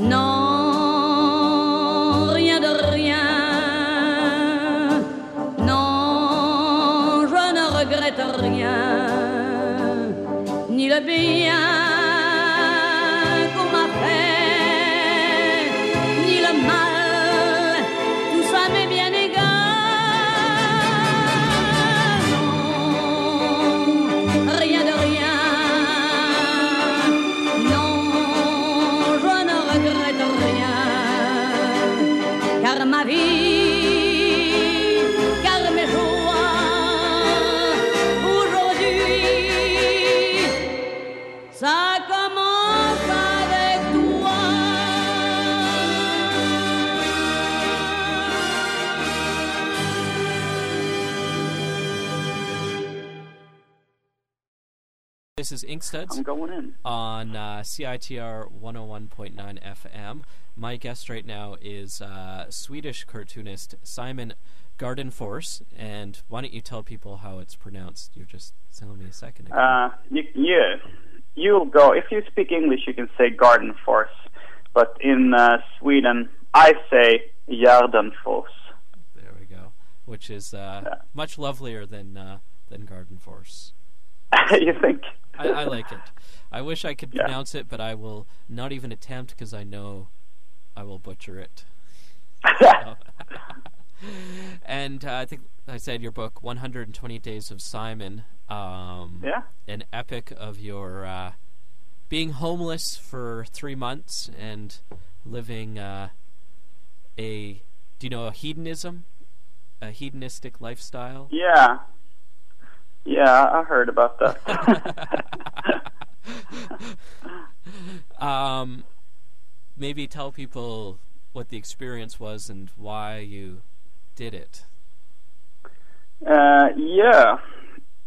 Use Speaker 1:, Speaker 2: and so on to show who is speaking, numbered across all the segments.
Speaker 1: Non, rien de rien. Non, je ne regrette rien. Ni le bien.
Speaker 2: This is Inkstuds
Speaker 3: I'm going in.
Speaker 2: on uh, CITR 101.9 FM. My guest right now is uh, Swedish cartoonist Simon Gardenfors. And why don't you tell people how it's pronounced? You just telling me a second ago.
Speaker 3: Uh, you, yeah, you'll go. If you speak English, you can say garden force. But in uh, Sweden, I say Jardenfors.
Speaker 2: there we go. Which is uh,
Speaker 3: Yeah.
Speaker 2: much lovelier than uh, than Gardenfors.
Speaker 3: you think?
Speaker 2: I, I like it. I wish I could
Speaker 3: Yeah.
Speaker 2: pronounce it, but I will not even attempt because I know I will butcher it. and uh, I think I said your book, 120 Days of Simon. Um,
Speaker 3: Yeah.
Speaker 2: An epic of your uh, being homeless for three months and living uh, a, do you know, a hedonism? A hedonistic lifestyle?
Speaker 3: Yeah. Yeah, I heard about that.
Speaker 2: um, maybe tell people what the experience was and why you did it.
Speaker 3: Uh, yeah.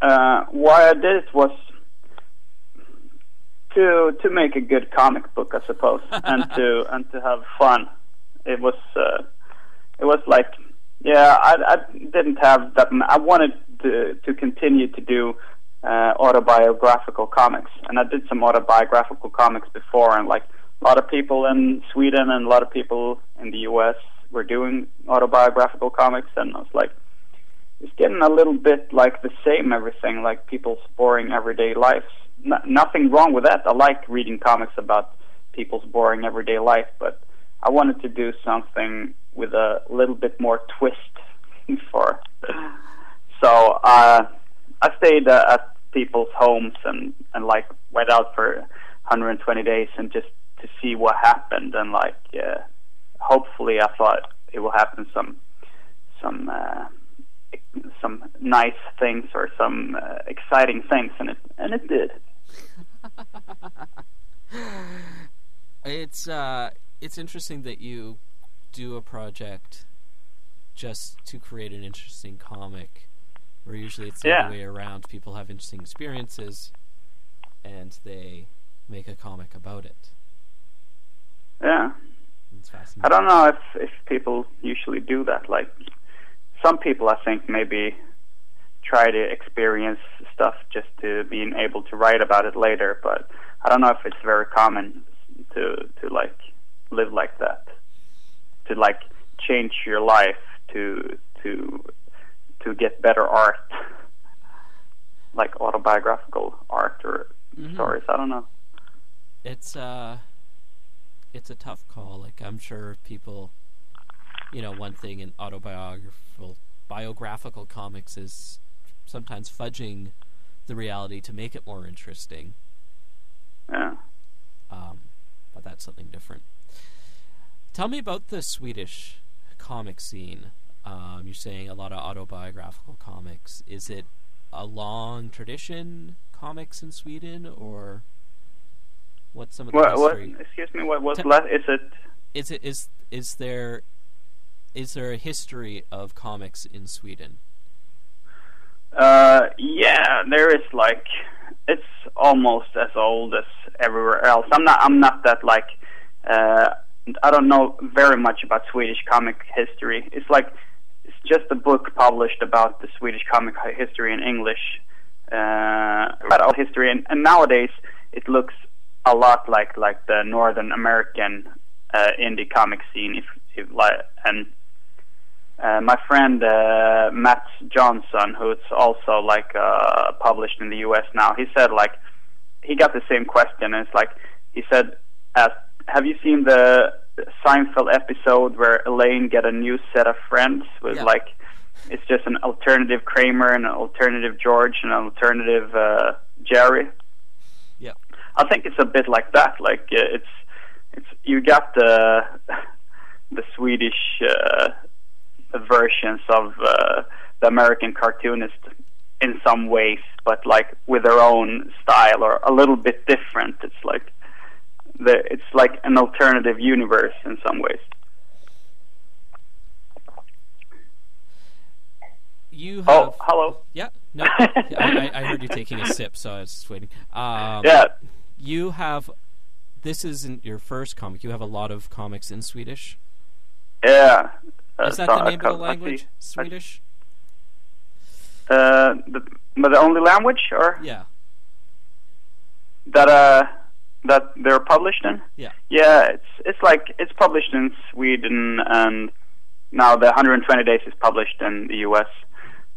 Speaker 3: Uh, why I did it was to to make a good comic book, I suppose, and to and to have fun. It was uh, it was like yeah, I, I didn't have that. I wanted to to continue to do uh, autobiographical comics, and I did some autobiographical comics before, and like a lot of people in Sweden and a lot of people in the U.S. were doing autobiographical comics, and I was like it's getting a little bit like the same everything, like people's boring everyday lives. Nothing wrong with that. I like reading comics about people's boring everyday life, but I wanted to do something with a little bit more twist for. So uh, I stayed uh, at people's homes and and like went out for 120 days and just to see what happened and like uh, hopefully I thought it will happen some some. Uh, some nice things or some uh, exciting things, and it and it did.
Speaker 2: It's uh, it's interesting that you do a project just to create an interesting comic, where usually it's the
Speaker 3: Yeah.
Speaker 2: other way around. People have interesting experiences, and they make a comic about it.
Speaker 3: Yeah,
Speaker 2: It's fascinating.
Speaker 3: I don't know if if people usually do that. Like some people, I think maybe try to experience stuff just to being able to write about it later. But I don't know if it's very common to to like live like that, to like change your life to to to get better art, like autobiographical art or
Speaker 2: Mhm.
Speaker 3: stories. I don't know.
Speaker 2: it's uh it's a tough call like i'm sure people you know one thing in autobiographical biographical comics is sometimes fudging the reality to make it more interesting
Speaker 3: Yeah.
Speaker 2: um, but that's something different tell me about the swedish comic scene um, you're saying a lot of autobiographical comics is it a long tradition comics in sweden or what's some of the
Speaker 3: What, what?
Speaker 2: history
Speaker 3: Excuse me. What was
Speaker 2: Te-
Speaker 3: left? Is it?
Speaker 2: is it is is there is there a history of comics in Sweden?
Speaker 3: Uh, yeah, there is like it's almost as old as everywhere else. I'm not. I'm not that like. Uh, I don't know very much about Swedish comic history. It's like it's just a book published about the Swedish comic history in English. Uh, about all history, and, and nowadays it looks a lot like like the Northern American uh, indie comic scene. If, if like and uh, my friend uh, Mats Jonsson, who's also like uh, published in the U.S. now, he said like he got the same question. And it's like he said, "Have you seen the Seinfeld episode where Elaine get a new set of friends with
Speaker 2: Yeah.
Speaker 3: like it's just an alternative Kramer and an alternative George and an alternative uh, Jerry?"
Speaker 2: Yeah.
Speaker 3: I think it's a bit like that. Like uh, it's it's you got the the Swedish uh, versions of uh, the American cartoonist in some ways, but like with their own style or a little bit different. It's like the it's like an alternative universe in some ways.
Speaker 2: You have
Speaker 3: Oh, hello.
Speaker 2: yeah no I, I, heard you taking a sip, so I was just waiting. Um,
Speaker 3: Yeah,
Speaker 2: you have this isn't your first comic. You have a lot of comics in Swedish.
Speaker 3: yeah. Uh,
Speaker 2: Is that
Speaker 3: so
Speaker 2: the name of the language? Swedish.
Speaker 3: Uh, the, but the only language, or
Speaker 2: Yeah.
Speaker 3: that uh that they're published in?
Speaker 2: Yeah.
Speaker 3: Yeah, it's it's like it's published in Sweden and now the 120 days is published in the US.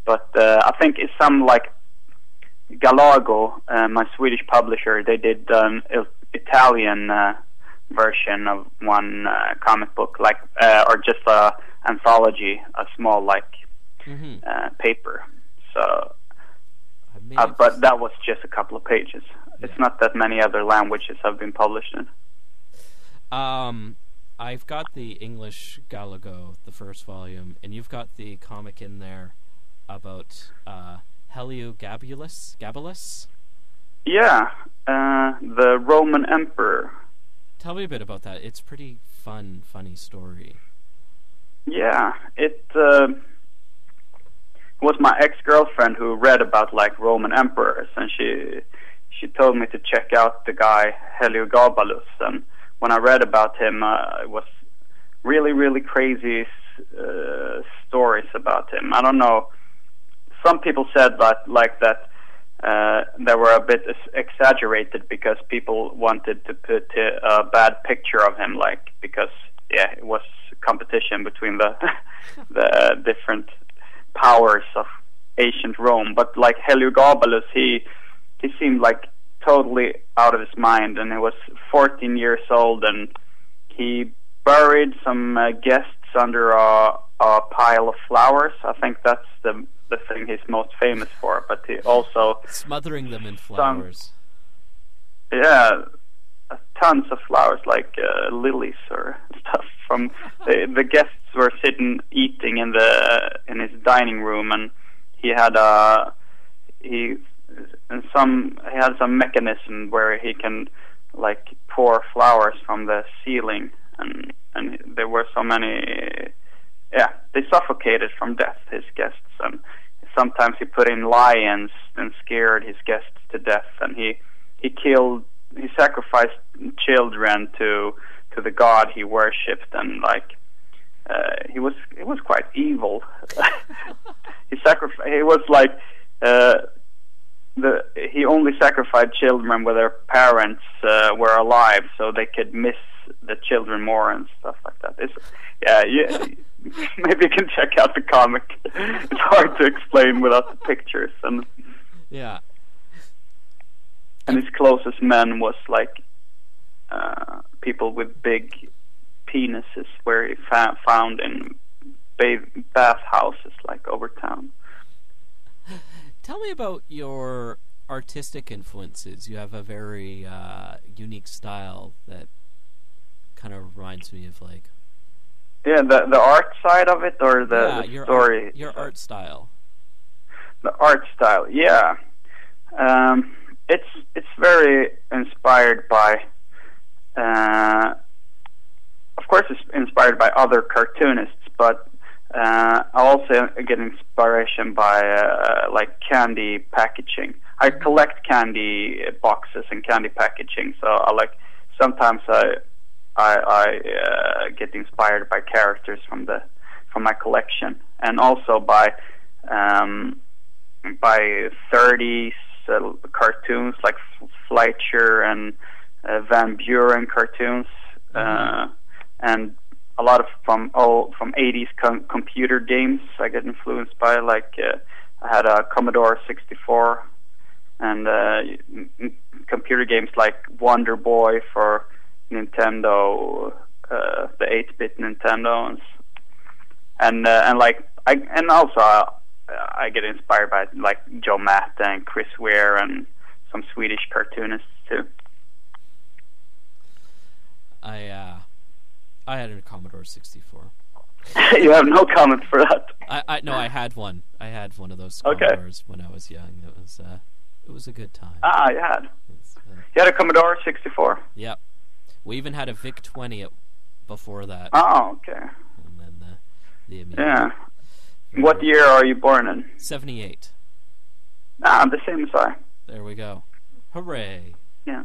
Speaker 3: But uh, I think it's some like Galago, uh, my Swedish publisher, they did an um, Italian uh, version of one uh, comic book, like uh, or just a anthology, a small like
Speaker 2: hmm
Speaker 3: uh, paper. So uh, but that was just a couple of pages. It's not that many other languages have been published in.
Speaker 2: Um, I've got the English Galago, the first volume, and you've got the comic in there about uh, Heliogabalus. Gabulus.
Speaker 3: Yeah, uh, the Roman emperor.
Speaker 2: Tell me a bit about that. It's pretty fun, funny story.
Speaker 3: Yeah, it uh, was my ex girlfriend who read about like Roman emperors, and she she told me to check out the guy Heliogabalus. And when I read about him, uh, it was really really crazy uh, stories about him. I don't know. Some people said that like that uh, they were a bit ex- exaggerated because people wanted to put uh, a bad picture of him, like because yeah, it was competition between the the different powers of ancient Rome. But like Heliogabalus, he he seemed like totally out of his mind, and he was 14 years old, and he buried some uh, guests under a, a pile of flowers. I think that's the the thing he's most famous for. But he also
Speaker 2: Smothering them in flowers.
Speaker 3: yeah, tons of flowers like uh, lilies or stuff. From the, the guests were sitting eating in the in his dining room, and he had a he and some he had some mechanism where he can like pour flowers from the ceiling, and and there were so many. Yeah, they suffocated from death his guests, and sometimes he put in lions and scared his guests to death, and he he killed he sacrificed children to to the god he worshipped and like uh, he was he was quite evil. He sacrificed he was like uh, the he only sacrificed children where their parents uh, were alive so they could miss the children more and stuff like that. It's yeah yeah maybe you can check out the comic. It's hard to explain without the pictures and
Speaker 2: Yeah.
Speaker 3: And his closest men was like uh, people with big penises, where he fa- found in ba- bath houses like over town.
Speaker 2: Tell me about your artistic influences. You have a very uh, unique style that kind of reminds me of like
Speaker 3: Yeah, the the art side of it, or the,
Speaker 2: yeah,
Speaker 3: the
Speaker 2: your
Speaker 3: story.
Speaker 2: art, your art style.
Speaker 3: the art style. Yeah, um, it's it's very inspired by. Uh, of course, it's inspired by other cartoonists, but uh, I also get inspiration by uh, like candy packaging. I collect candy boxes and candy packaging, so I like sometimes I I, I uh, get inspired by characters from the from my collection, and also by um, by 30s uh, cartoons like Fleischer and uh, Van Buren cartoons, uh, and a lot of from oh from 80s com- computer games. I get influenced by like uh, I had a Commodore 64 and uh, m- m- computer games like Wonder Boy for Nintendo, uh, the 8-bit Nintendo, and, and uh, and like I and also uh, I get inspired by like Joe Matt and Chris Ware and some Swedish cartoonists too.
Speaker 2: I uh, I had a Commodore 64.
Speaker 3: you have no comment for that.
Speaker 2: I, I no, I had one. I had one of those
Speaker 3: Okay.
Speaker 2: Commodores when I was young. It was uh, it was a good time.
Speaker 3: Ah, you had.
Speaker 2: Uh,
Speaker 3: You had a Commodore 64.
Speaker 2: yep. We even had a VIC 20 at, before that,
Speaker 3: Oh, okay.
Speaker 2: and then the the Amiga.
Speaker 3: Yeah. What year are you born in?
Speaker 2: 78.
Speaker 3: Ah, the same as I.
Speaker 2: There we go. Hooray! Yeah.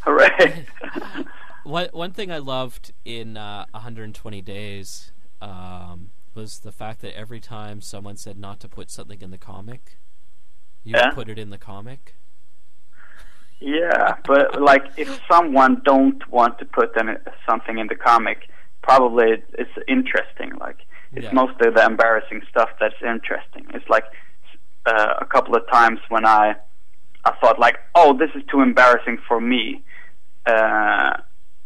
Speaker 3: Hooray.
Speaker 2: One one thing I loved in uh, 120 Days um, was the fact that every time someone said not to put something in the comic, you
Speaker 3: Yeah.
Speaker 2: put it in the comic.
Speaker 3: yeah, but like if someone don't want to put something in the comic, probably it's interesting. Like it's
Speaker 2: Yeah.
Speaker 3: mostly the embarrassing stuff that's interesting. It's like uh, a couple of times when I I thought like, oh, this is too embarrassing for me. Uh,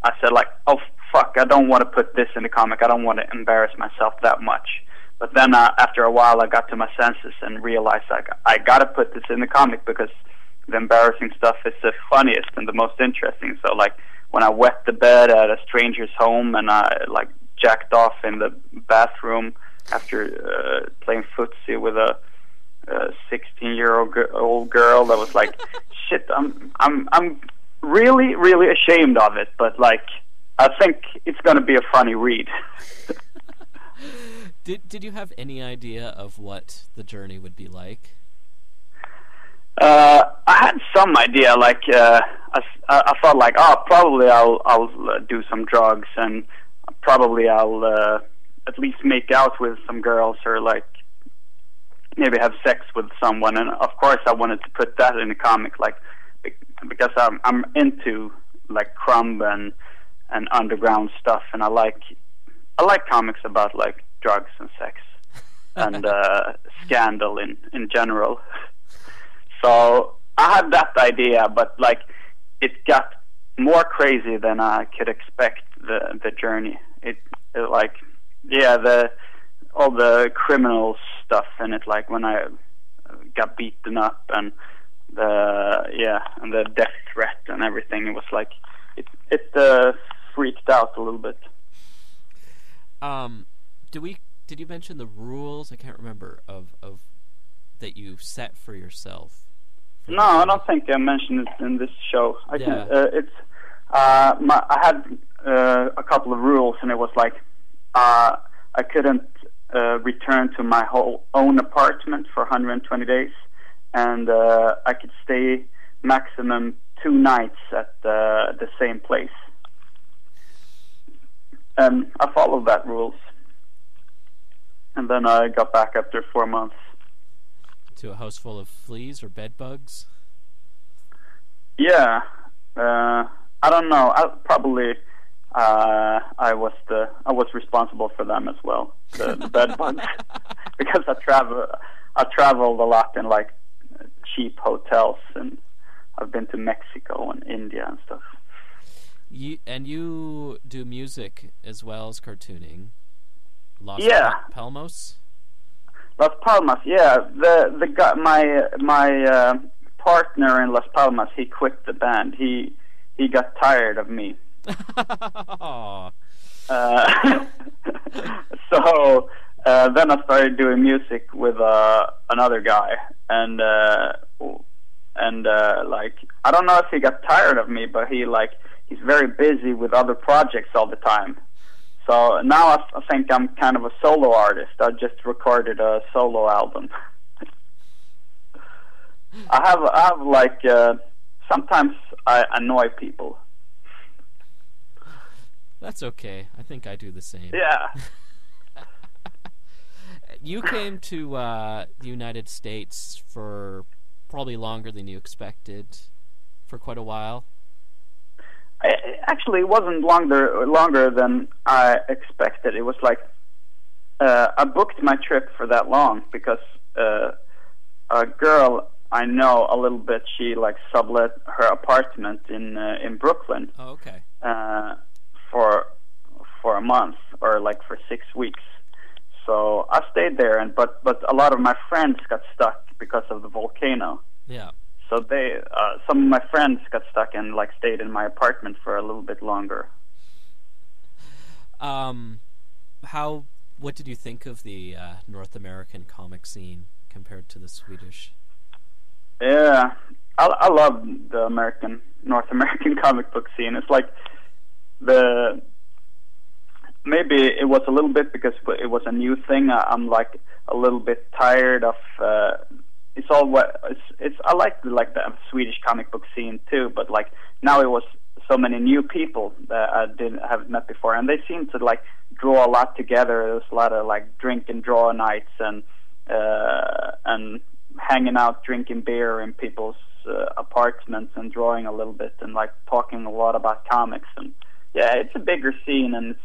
Speaker 3: I said like, oh fuck, I don't want to put this in the comic. I don't want to embarrass myself that much. But then uh, after a while, I got to my senses and realized like I got to put this in the comic because the embarrassing stuff is the funniest and the most interesting. So like when I wet the bed at a stranger's home and I like jacked off in the bathroom after uh, playing footsie with a 16 year old old girl that was like shit i'm i'm i'm really, really ashamed of it, but like I think it's going to be a funny read.
Speaker 2: Did did you have any idea of what the journey would be like?
Speaker 3: Uh, I had some idea, like uh, I, I thought, like, oh, probably I'll I'll uh, do some drugs, and probably I'll uh, at least make out with some girls, or like maybe have sex with someone. And of course, I wanted to put that in a comic, like because I'm I'm into like crumb and and underground stuff, and I like I like comics about like drugs and sex and uh, scandal in in general. So I had that idea, but like it got more crazy than I could expect. The the journey, it, it like yeah the all the criminal stuff in it, like when I got beaten up and the yeah and the death threat and everything. It was like it it uh, freaked out a little bit.
Speaker 2: Um, did we did you mention the rules? I can't remember of of that you set for yourself. for
Speaker 3: No, I don't think I mentioned it in this show. I can,
Speaker 2: Yeah.
Speaker 3: uh, it's uh, my, I had uh, a couple of rules, and it was like uh, I couldn't uh, return to my whole own apartment for 120 days, and uh, I could stay maximum two nights at uh, the same place. And I followed that rules, and then I got back after four months.
Speaker 2: to a house full of fleas or bed bugs.
Speaker 3: Yeah, uh, I don't know. I probably uh, I was the I was responsible for them as well, the, the bed bugs, because I travel I traveled a lot in like cheap hotels, and I've been to Mexico and India and stuff.
Speaker 2: You and you do music as well as cartooning. Los
Speaker 3: Yeah.
Speaker 2: Pal- Palmos.
Speaker 3: Las Palmas, yeah. The the guy, my my uh, partner in Las Palmas, he quit the band. He he got tired of me. Uh, so uh, then I started doing music with uh, another guy, and uh, and uh, like I don't know if he got tired of me, but he like he's very busy with other projects all the time. So now I, I think I'm kind of a solo artist. I just recorded a solo album. I have I have like uh, sometimes I annoy people.
Speaker 2: That's okay. I think I do the same.
Speaker 3: Yeah.
Speaker 2: You came to uh, the United States for probably longer than you expected, for quite a while.
Speaker 3: I, actually, it wasn't longer longer than I expected. It was like uh, I booked my trip for that long because uh, a girl I know a little bit. She like sublet her apartment in uh, in Brooklyn
Speaker 2: Oh, okay.
Speaker 3: uh, for for a month or like for six weeks. So I stayed there, and but but a lot of my friends got stuck because of the volcano.
Speaker 2: Yeah.
Speaker 3: So they, uh, some of my friends got stuck and like stayed in my apartment for a little bit longer.
Speaker 2: Um, how? What did you think of the uh, North American comic scene compared to the Swedish?
Speaker 3: Yeah, I, I love the American, North American comic book scene. It's like the maybe it was a little bit because it was a new thing. I, I'm like a little bit tired of. Uh, it's all what it's. It's I like like the Swedish comic book scene too, but like now it was so many new people that I didn't have met before, and they seem to like draw a lot together. There was a lot of like drink and draw nights and uh, and hanging out, drinking beer in people's uh, apartments and drawing a little bit and like talking a lot about comics and yeah, it's a bigger scene and it's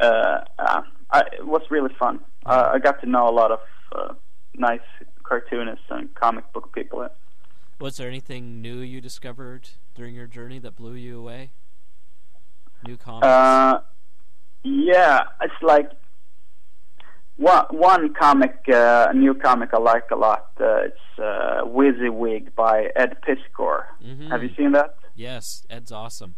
Speaker 3: uh, uh, I, it was really fun. Uh, I got to know a lot of uh, nice cartoonists and comic book people.
Speaker 2: Was there anything new you discovered during your journey that blew you away? New comics.
Speaker 3: Uh, yeah, it's like one one comic, uh, a new comic I like a lot. Uh, it's uh, WYSIWYG by Ed Piskor.
Speaker 2: Mhm.
Speaker 3: Have you seen that?
Speaker 2: Yes, Ed's awesome.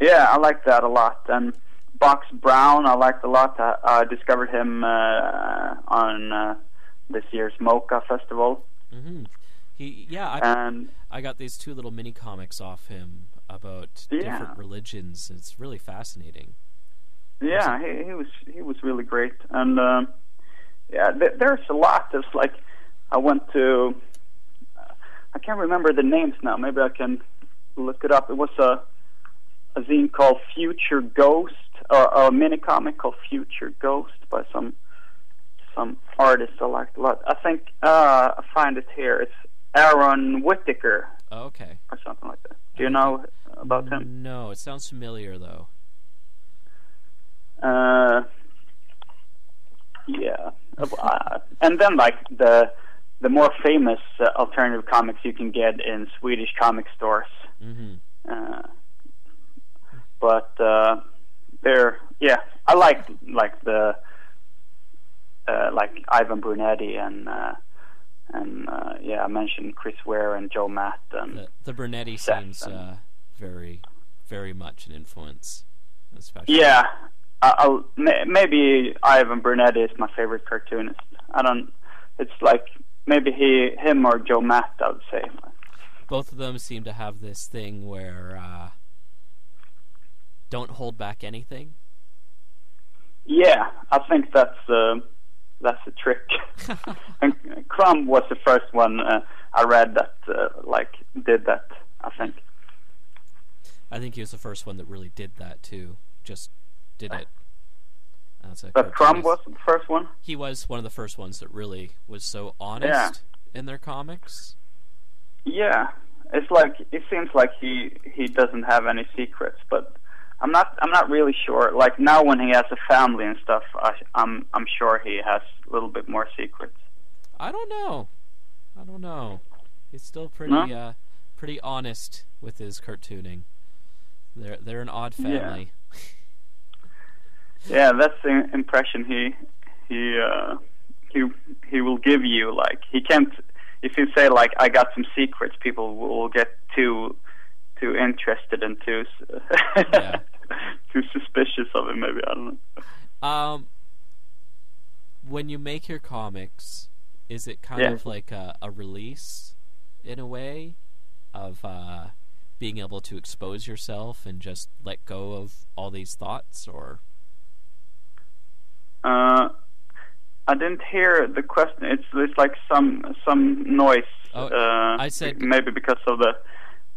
Speaker 3: Yeah, I like that a lot. And Box Brown, I liked a lot. I, I discovered him uh, on uh, this year's MoCCA Festival.
Speaker 2: hmm He yeah, I,
Speaker 3: and
Speaker 2: I got these two little mini comics off him about
Speaker 3: Yeah.
Speaker 2: different religions. It's really fascinating.
Speaker 3: yeah, he, he was he was really great, and um, yeah, th- there's a lot. There's like I went to I can't remember the names now. Maybe I can look it up. It was a a zine called Future Ghost, or, or a mini comic called Future Ghost by some some artist I liked a lot. I think uh, I find it here. It's Aaron Whittaker
Speaker 2: Oh, okay.
Speaker 3: or something like that. Do you know about him?
Speaker 2: No, it sounds familiar though.
Speaker 3: Uh, yeah, Uh, and then like the the more famous uh, alternative comics you can get in Swedish comic stores.
Speaker 2: hmm
Speaker 3: Uh, but uh, they're yeah, I like like the uh, like Ivan Brunetti and uh, and uh, yeah, I mentioned Chris Ware and Joe Matt and
Speaker 2: The, the Brunetti
Speaker 3: Seth
Speaker 2: seems
Speaker 3: and-
Speaker 2: uh, very, very much an influence, especially.
Speaker 3: Yeah, I'll, maybe Ivan Brunetti is my favorite cartoonist. I don't. It's like maybe he, him or Joe Matt. I would say.
Speaker 2: Both of them seem to have this thing where uh, don't hold back anything.
Speaker 3: Yeah, I think that's uh, that's a trick. and Crumb was the first one uh, I read that uh, like did that. I think.
Speaker 2: I think he was the first one that really did that too. Just did it. As a
Speaker 3: But Crumb was the first one.
Speaker 2: He was one of the first ones that really was so honest in their comics.
Speaker 3: Yeah, it's like it seems like he he doesn't have any secrets, but I'm not I'm not really sure. Like now when he has a family and stuff, I, I'm I'm sure he has a little bit more secrets.
Speaker 2: I don't know. I don't know. He's still pretty
Speaker 3: No?
Speaker 2: uh, pretty honest with his cartooning. They're they're an odd
Speaker 3: Yeah.
Speaker 2: family.
Speaker 3: Yeah, that's the impression he he uh, he he will give you. Like he can't if you say like I got some secrets, people will get too too interested and too
Speaker 2: Yeah.
Speaker 3: too suspicious of him. Maybe I don't know.
Speaker 2: Um, when you make your comics, is it kind
Speaker 3: Yeah.
Speaker 2: of like a, a release in a way of uh, being able to expose yourself and just let go of all these thoughts, or
Speaker 3: Uh, I didn't hear the question. It's it's like some some noise.
Speaker 2: Oh,
Speaker 3: uh,
Speaker 2: I said-
Speaker 3: maybe because of the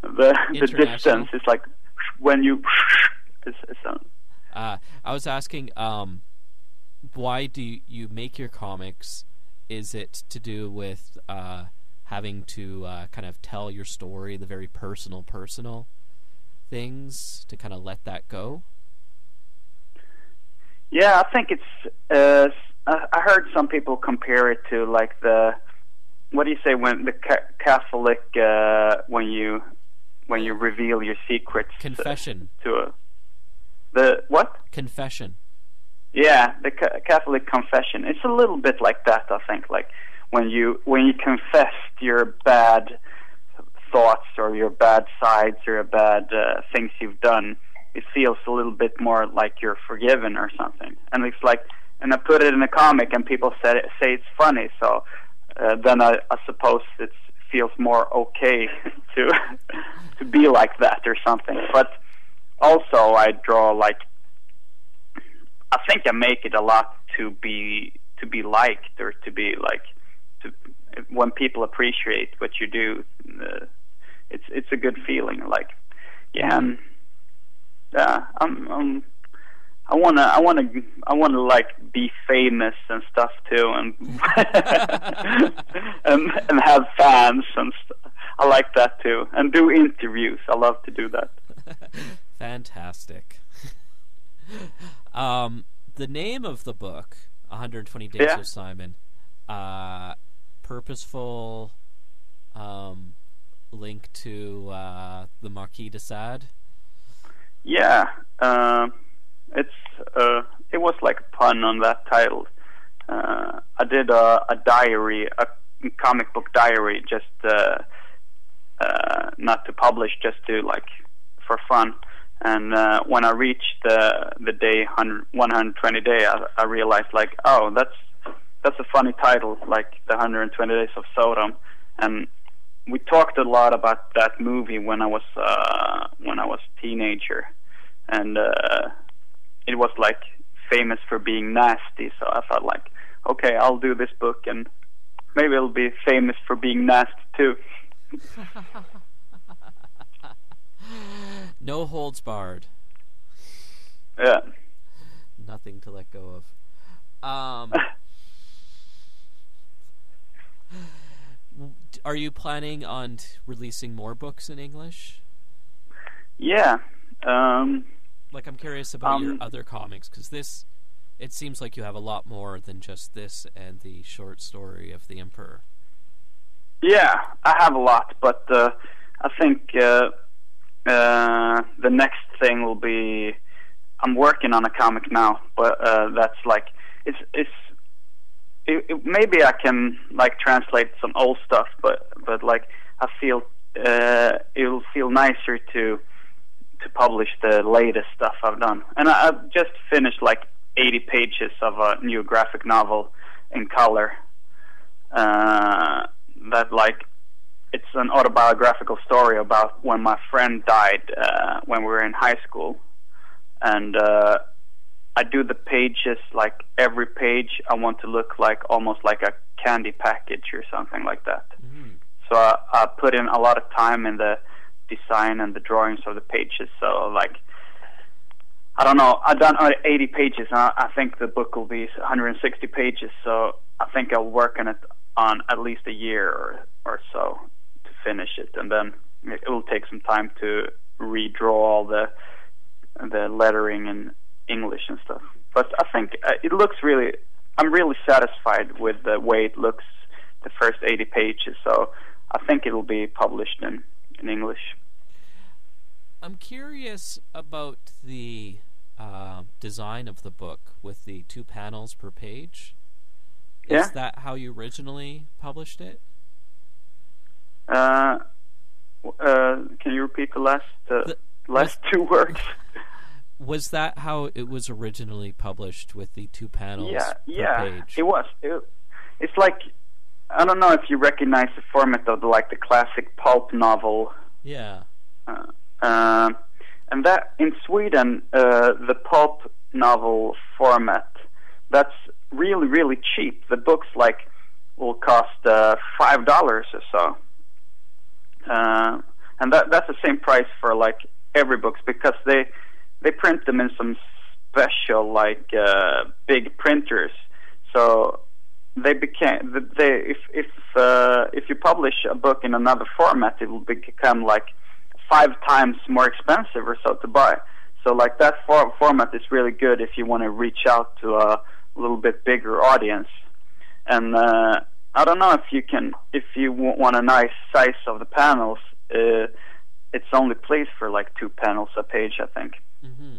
Speaker 3: the the distance. It's like when you. It's, it's um,
Speaker 2: uh, I was asking, um, why do you make your comics? Is it to do with uh, having to uh, kind of tell your story, the very personal, personal things, to kind of let that go?
Speaker 3: Yeah, I think it's. Uh, I I heard some people compare it to like the. What do you say when the ca- Catholic uh, when you when you reveal your secrets
Speaker 2: Confession.
Speaker 3: to a the what?
Speaker 2: Confession.
Speaker 3: Yeah, the ca- Catholic confession. It's a little bit like that, I think. Like when you when you confess your bad thoughts or your bad sides or your bad uh, things you've done, it feels a little bit more like you're forgiven or something. And it's like, and I put it in a comic, and people say say it's funny. So uh, then I, I suppose it feels more okay to to be like that or something. But also, I draw like I think I make it a lot to be to be liked or to be like to when people appreciate what you do. Uh, it's it's a good feeling. Like yeah, and, yeah. I'm, I'm I wanna I wanna I wanna like be famous and stuff too, and and and have fans and stuff. I like that too, and do interviews. I love to do that.
Speaker 2: Fantastic. um, the name of the book, 120 Days
Speaker 3: Yeah.
Speaker 2: of Simon, uh, purposeful um, link to uh, the Marquis de Sade.
Speaker 3: Yeah, um, it's uh, it was like a pun on that title. Uh, I did a, a diary, a comic book diary, just uh, uh, not to publish, just to like for fun. And uh, when I reached the the day 100, 120 day, I, I realized like, oh, that's that's a funny title, like the 120 days of Sodom, and we talked a lot about that movie when I was uh, when I was a teenager, and it was like famous for being nasty. So I thought like, okay, I'll do this book, and maybe it'll be famous for being nasty too.
Speaker 2: No holds barred.
Speaker 3: Yeah.
Speaker 2: Nothing to let go of. Um, are you planning on releasing more books in English?
Speaker 3: Yeah. Um,
Speaker 2: Like, I'm curious about your
Speaker 3: Um,
Speaker 2: other comics because this, it seems like you have a lot more than just this and the short story of the Emperor.
Speaker 3: yeah, I have a lot, but uh, I think uh, uh, the next thing will be. I'm working on a comic now, but uh, that's like it's it's. It, it, maybe I can like translate some old stuff, but but like I feel uh, it'll feel nicer to to publish the latest stuff I've done. And I, I've just finished like 80 pages of a new graphic novel in color. Uh, that like it's an autobiographical story about when my friend died uh, when we were in high school, and uh, I do the pages like every page I want to look like almost like a candy package or something like that.
Speaker 2: Mm.
Speaker 3: So I, I put in a lot of time in the design and the drawings of the pages. So like, I don't know. I've done uh, 80 pages. And I, I think the book will be 160 pages. So I think I'll work on it on at least a year or or so to finish it, and then it will take some time to redraw all the the lettering in English and stuff. But I think uh, it looks really. I'm really satisfied with the way it looks. The first 80 pages. So I think it'll be published in in English.
Speaker 2: I'm curious about the uh, design of the book with the two panels per page.
Speaker 3: Yeah.
Speaker 2: Is that how you originally published it?
Speaker 3: Uh, uh, can you repeat the last uh,
Speaker 2: The-
Speaker 3: last two words?
Speaker 2: Was that how it was originally published with the two panels
Speaker 3: yeah, yeah,
Speaker 2: page?
Speaker 3: it was. It, it's like I don't know if you recognize the format of the, like the classic pulp novel,
Speaker 2: yeah.
Speaker 3: uh, uh, and that in Sweden uh, the pulp novel format that's really really cheap. The books like will cost uh, five dollars or so, uh, and that that's the same price for like every books because they they print them in some special like uh, big printers. So they became they if if uh, if you publish a book in another format, it will become like five times more expensive or so to buy. So like that for- format is really good if you want to reach out to a little bit bigger audience. And uh, I don't know if you can if you w- want a nice size of the panels. Uh, it's only placed for like two panels a page, I think
Speaker 2: hmm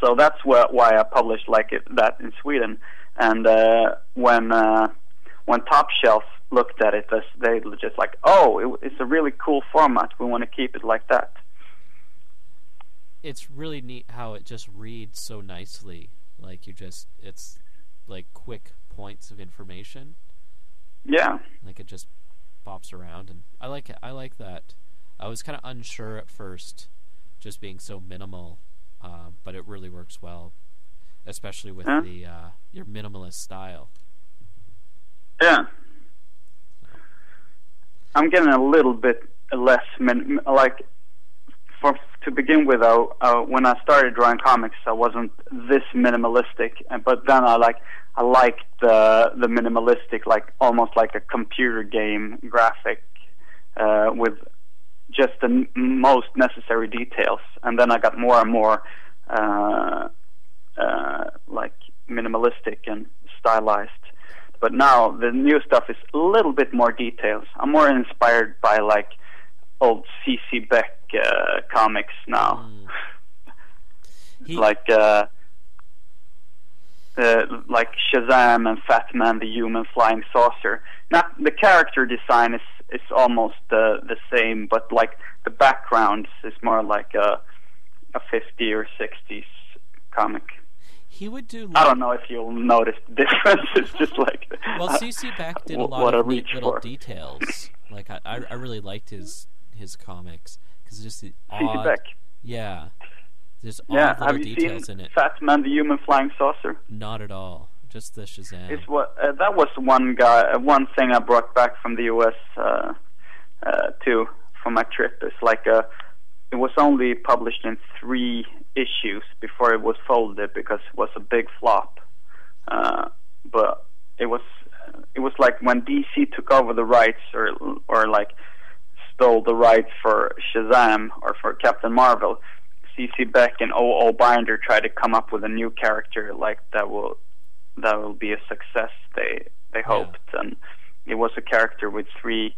Speaker 3: so that's wh- why I published like it, that in Sweden. And uh, when uh, when Top Shelf looked at it, they were just like, "Oh, it, it's a really cool format. We want to keep it like that."
Speaker 2: It's really neat how it just reads so nicely. Like you just, it's like quick points of information.
Speaker 3: Yeah,
Speaker 2: Like it just bops around, and I like it. I like that. I was kind of unsure at first, just being so minimal, um, but it really works well, especially with
Speaker 3: Huh?
Speaker 2: the uh, your minimalist style.
Speaker 3: yeah. I'm getting a little bit less min- like for to begin with. Uh, uh, when I started drawing comics, I wasn't this minimalistic, and- but then I like I liked the the minimalistic, like almost like a computer game graphic uh, with just the n- most necessary details, and then I got more and more uh, uh, like minimalistic and stylized. But now the new stuff is a little bit more details. I'm more inspired by like old CC Beck uh, comics now,
Speaker 2: Mm. He,
Speaker 3: like uh, uh, like Shazam and Fat Man, the Human Flying Saucer. Not the character design is is almost uh, the same, but like the background is more like a a 50 or 60s comic.
Speaker 2: He would do.
Speaker 3: I don't know if you'll notice differences. just like
Speaker 2: Well, CC Beck did a lot of neat little
Speaker 3: for.
Speaker 2: details. Like I, I, I really liked his his comics because just the
Speaker 3: CC
Speaker 2: odd,
Speaker 3: Beck.
Speaker 2: yeah, there's
Speaker 3: Yeah,
Speaker 2: odd
Speaker 3: have you
Speaker 2: details
Speaker 3: seen
Speaker 2: in it.
Speaker 3: Fat Man the Human Flying Saucer?
Speaker 2: Not at all. Just the Shazam.
Speaker 3: It's what uh, that was one guy, uh, one thing I brought back from the U.S. Uh, uh, too from my trip. It's like uh it was only published in three issues before it was folded because it was a big flop. Uh, but it was it was like when DC took over the rights or or like stole the rights for Shazam or for Captain Marvel. CC Beck and O.O. Binder tried to come up with a new character like that will that will be a success. They they hoped, and it was a character with three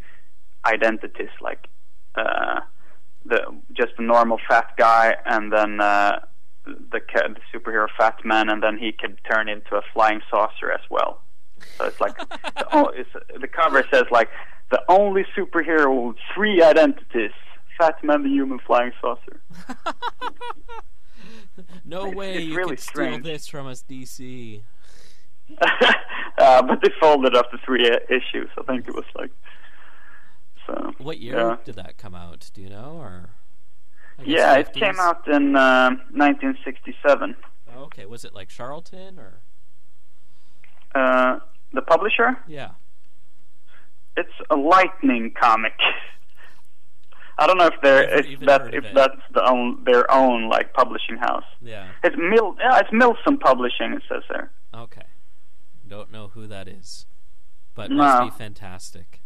Speaker 3: identities, like uh, the just a normal fat guy, and then uh, the, ca- the superhero Fat Man, and then he could turn into a flying saucer as well. So it's like the, oh, it's, the cover says like the only superhero with three identities: Fat Man, the human flying saucer.
Speaker 2: no
Speaker 3: it's-
Speaker 2: way
Speaker 3: it's
Speaker 2: you
Speaker 3: really
Speaker 2: could steal this from us, DC.
Speaker 3: uh, but they folded after three uh, issues. I think it was like so.
Speaker 2: What year
Speaker 3: Yeah.
Speaker 2: did that come out? Do you know? Or
Speaker 3: Yeah, it came out in uh, 1967.
Speaker 2: Oh, okay, was it like Charlton or?
Speaker 3: Uh, the publisher?
Speaker 2: Yeah.
Speaker 3: It's a Lightning comic. I don't know if they're if that if that's the own their own like publishing house.
Speaker 2: Yeah.
Speaker 3: It's Mil yeah, it's Milsom Publishing. It says there.
Speaker 2: Okay. Don't know who that is, but
Speaker 3: No.
Speaker 2: must be fantastic.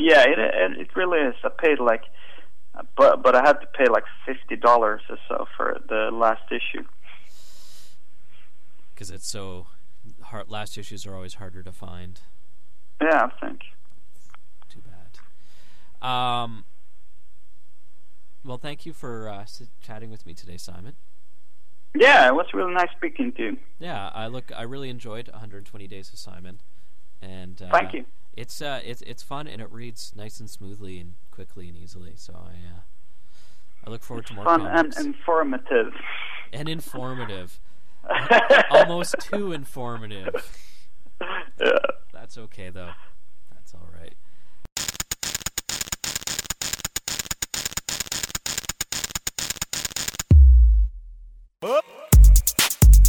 Speaker 3: Yeah, it it, it really is. I paid like, but but I had to pay like fifty dollars or so for the last issue.
Speaker 2: because it's so hard. Last issues are always harder to find.
Speaker 3: Yeah, I think.
Speaker 2: Too bad. Um. Well, thank you for uh, chatting with me today, Simon.
Speaker 3: Yeah, it was really nice speaking to you.
Speaker 2: Yeah, I look. I really enjoyed 120 Days of Simon, and uh,
Speaker 3: Thank you.
Speaker 2: It's uh, it's it's fun and it reads nice and smoothly and quickly and easily. So I uh, I look forward to more
Speaker 3: Fun and informative.
Speaker 2: and informative. Almost too informative.
Speaker 3: yeah.
Speaker 2: That's okay though. That's all right.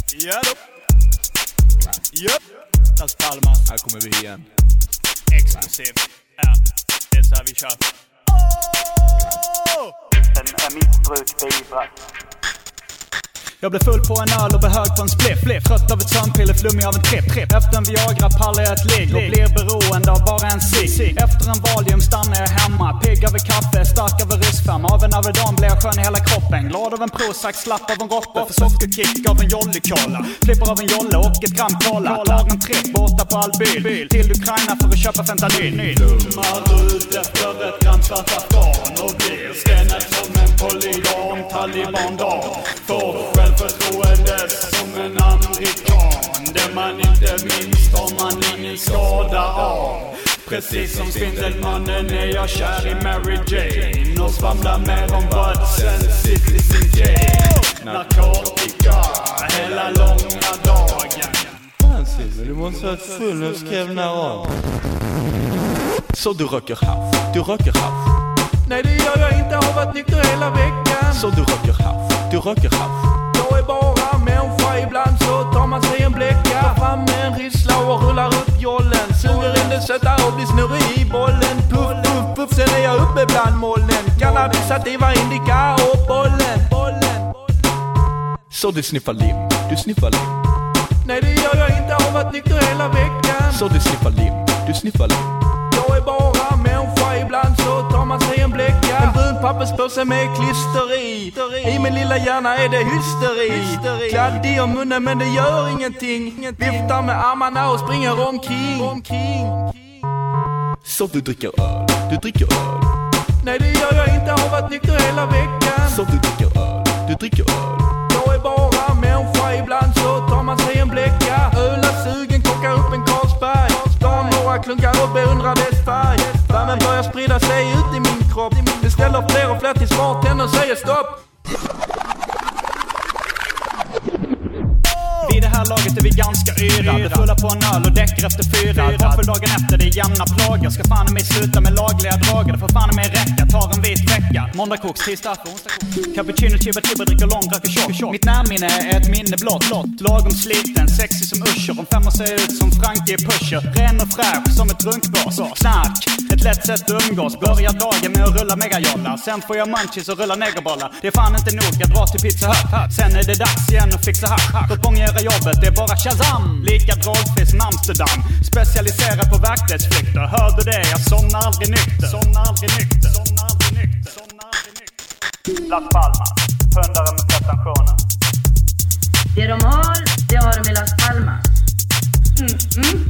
Speaker 4: Japp. Japp. Las Palmas.
Speaker 5: Här kommer vi igen.
Speaker 4: Exklusiv. Ja, det är så här vi kör.
Speaker 3: En, en missbruk beivras.
Speaker 6: Jag blev full på en öl och blev hög på en spliff. Trött av ett sömnpiller, flummig av en tripp. Tripp. Efter en Viagra pallar jag ett ligg och blir beroende av bara en cigg. Efter en Valium stannar jag mamma, Pigg över kaffe, stark över ryssfem. Av en Avedon blir jag skön i hela kroppen. Glad av en Prozac, slapp av en Roppe. För sockerkick av en Jolly Cola. Flipper av en jolle och ett gram cola. Tar en tripp borta på all bil. Till Ukraina för att köpa fentanyl. Dummar ut efter ett gram svart afghan och blir stenad som en polygon. Taliban-dag. Får självförtroende som en amerikan. Det man inte minns tar man ingen skada av. Precis som Spindelmannen är jag kär i Mary Jane och svamlar mer om butts än Citizen Jane. Narkotika hela långa dagen.
Speaker 5: Fan Silver, du måste ha varit full när du skrev. Så du röker hasch, du röker hasch.
Speaker 7: Nej det gör jag inte, har varit nykter hela veckan.
Speaker 5: Så du röker hasch, du röker hasch.
Speaker 7: Är bara människa, ibland så tar man sig en bläcka. Tar fram en rissla och rullar upp jollen. Suger in det söta och blir snurrig i bollen. Puff, puff, puff, sen är jag uppe bland molnen. Cannabis, sativa, indica och bollen. bollen.
Speaker 5: Så du sniffar lim, du sniffar lim.
Speaker 7: Nej det gör jag inte, har varit nykter hela veckan.
Speaker 5: Så du sniffar lim, du sniffar lim.
Speaker 7: Jag är bara människa, ibland så tar man sig en bläcka. Papperspåse med klister i. I min lilla hjärna är det hysteri. Kladdig om munnen men det gör ingenting. Viftar med armarna och springer omkring.
Speaker 5: Så du dricker öl, du dricker öl.
Speaker 7: Nej det gör jag inte, har varit nykter hela veckan.
Speaker 5: Så du dricker öl, du dricker öl.
Speaker 7: Jag är bara människa, ibland så tar man sig en bläcka. Ölar sugen, kockar upp en Carlsberg. Tar några klunkar och beundrar dess färg. Värmen börjar sprida sig fler och fler tills bartendern säger stopp.
Speaker 6: Laget är vi ganska yra. Du fulla på en öl och däcker efter fyra. Varför dagen efter det är jämna plågor. Ska fan mig sluta med lagliga droger. Det får fan mig räcka. Tar en vit vecka. Måndag koks, tisdag after, onsdag koks. Cappuccino, chibba chibba, dricker lång, röker tjock. Mitt närminne är ett minne blått. Lagom sliten, sexig som Usher. Om femma ser ut som Frankie Pusher. Ren och fräsch som ett runkbås. Knark, ett lätt sätt att umgås. Börjar dagen med att rulla megajollar. Sen får jag munchies och rulla negerbollar. Det är fan inte nog, jag drar till Pizza Hut. Sen är det dags igen att fixa hasch. Gått många göra jobbet, bara Shazam. Lika drogfri som Amsterdam. Specialiserad på verklighetsflykter. Hör du det? Jag somnar aldrig nykter. Somnar aldrig nykter. Somnar aldrig nykter. Somnar aldrig nykter. Las Palmas, pundare med pretensioner.
Speaker 8: Det de har, det har de i Las Palmas. Mm, mm.